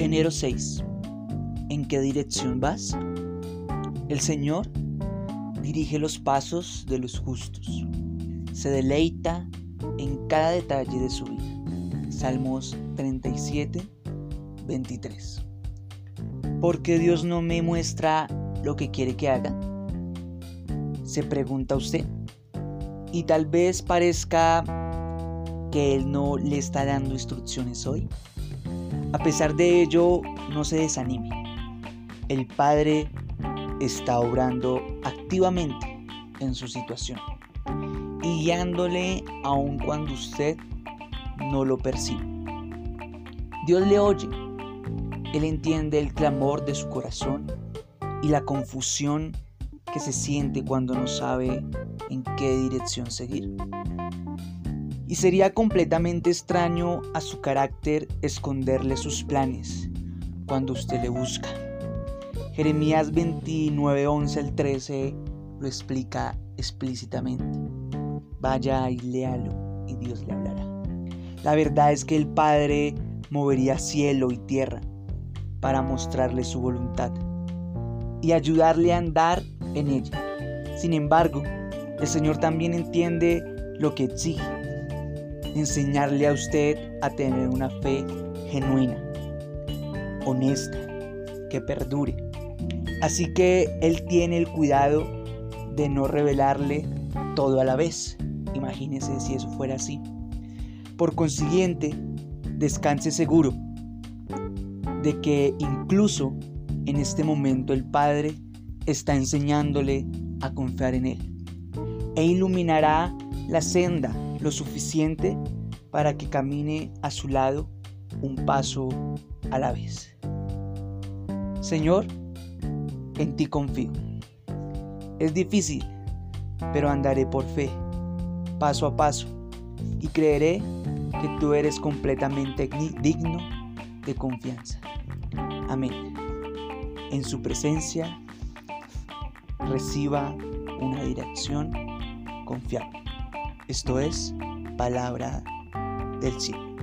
Enero 6. ¿En qué dirección vas? El Señor dirige los pasos de los justos. Se deleita en cada detalle de su vida. Salmos 37, 23. ¿Por qué Dios no me muestra lo que quiere que haga? Se pregunta usted. Y tal vez parezca que Él no le está dando instrucciones hoy. A pesar de ello, no se desanime. El Padre está obrando activamente en su situación y guiándole aun cuando usted no lo percibe. Dios le oye, Él entiende el clamor de su corazón y la confusión que se siente cuando no sabe en qué dirección seguir. Y sería completamente extraño a su carácter esconderle sus planes cuando usted le busca. Jeremías 29, 11 al 13 lo explica explícitamente. Vaya y léalo y Dios le hablará. La verdad es que el Padre movería cielo y tierra para mostrarle su voluntad y ayudarle a andar en ella. Sin embargo, el Señor también entiende lo que exige enseñarle a usted a tener una fe genuina, honesta, que perdure. Así que Él tiene el cuidado de no revelarle todo a la vez. Imagínese si eso fuera así. Por consiguiente, descanse seguro de que incluso en este momento el Padre está enseñándole a confiar en Él e iluminará la senda lo suficiente para que camine a su lado un paso a la vez. Señor, en ti confío. Es difícil, pero andaré por fe, paso a paso, y creeré que tú eres completamente digno de confianza. Amén. En su presencia reciba una dirección confiable. Esto es palabra del cielo.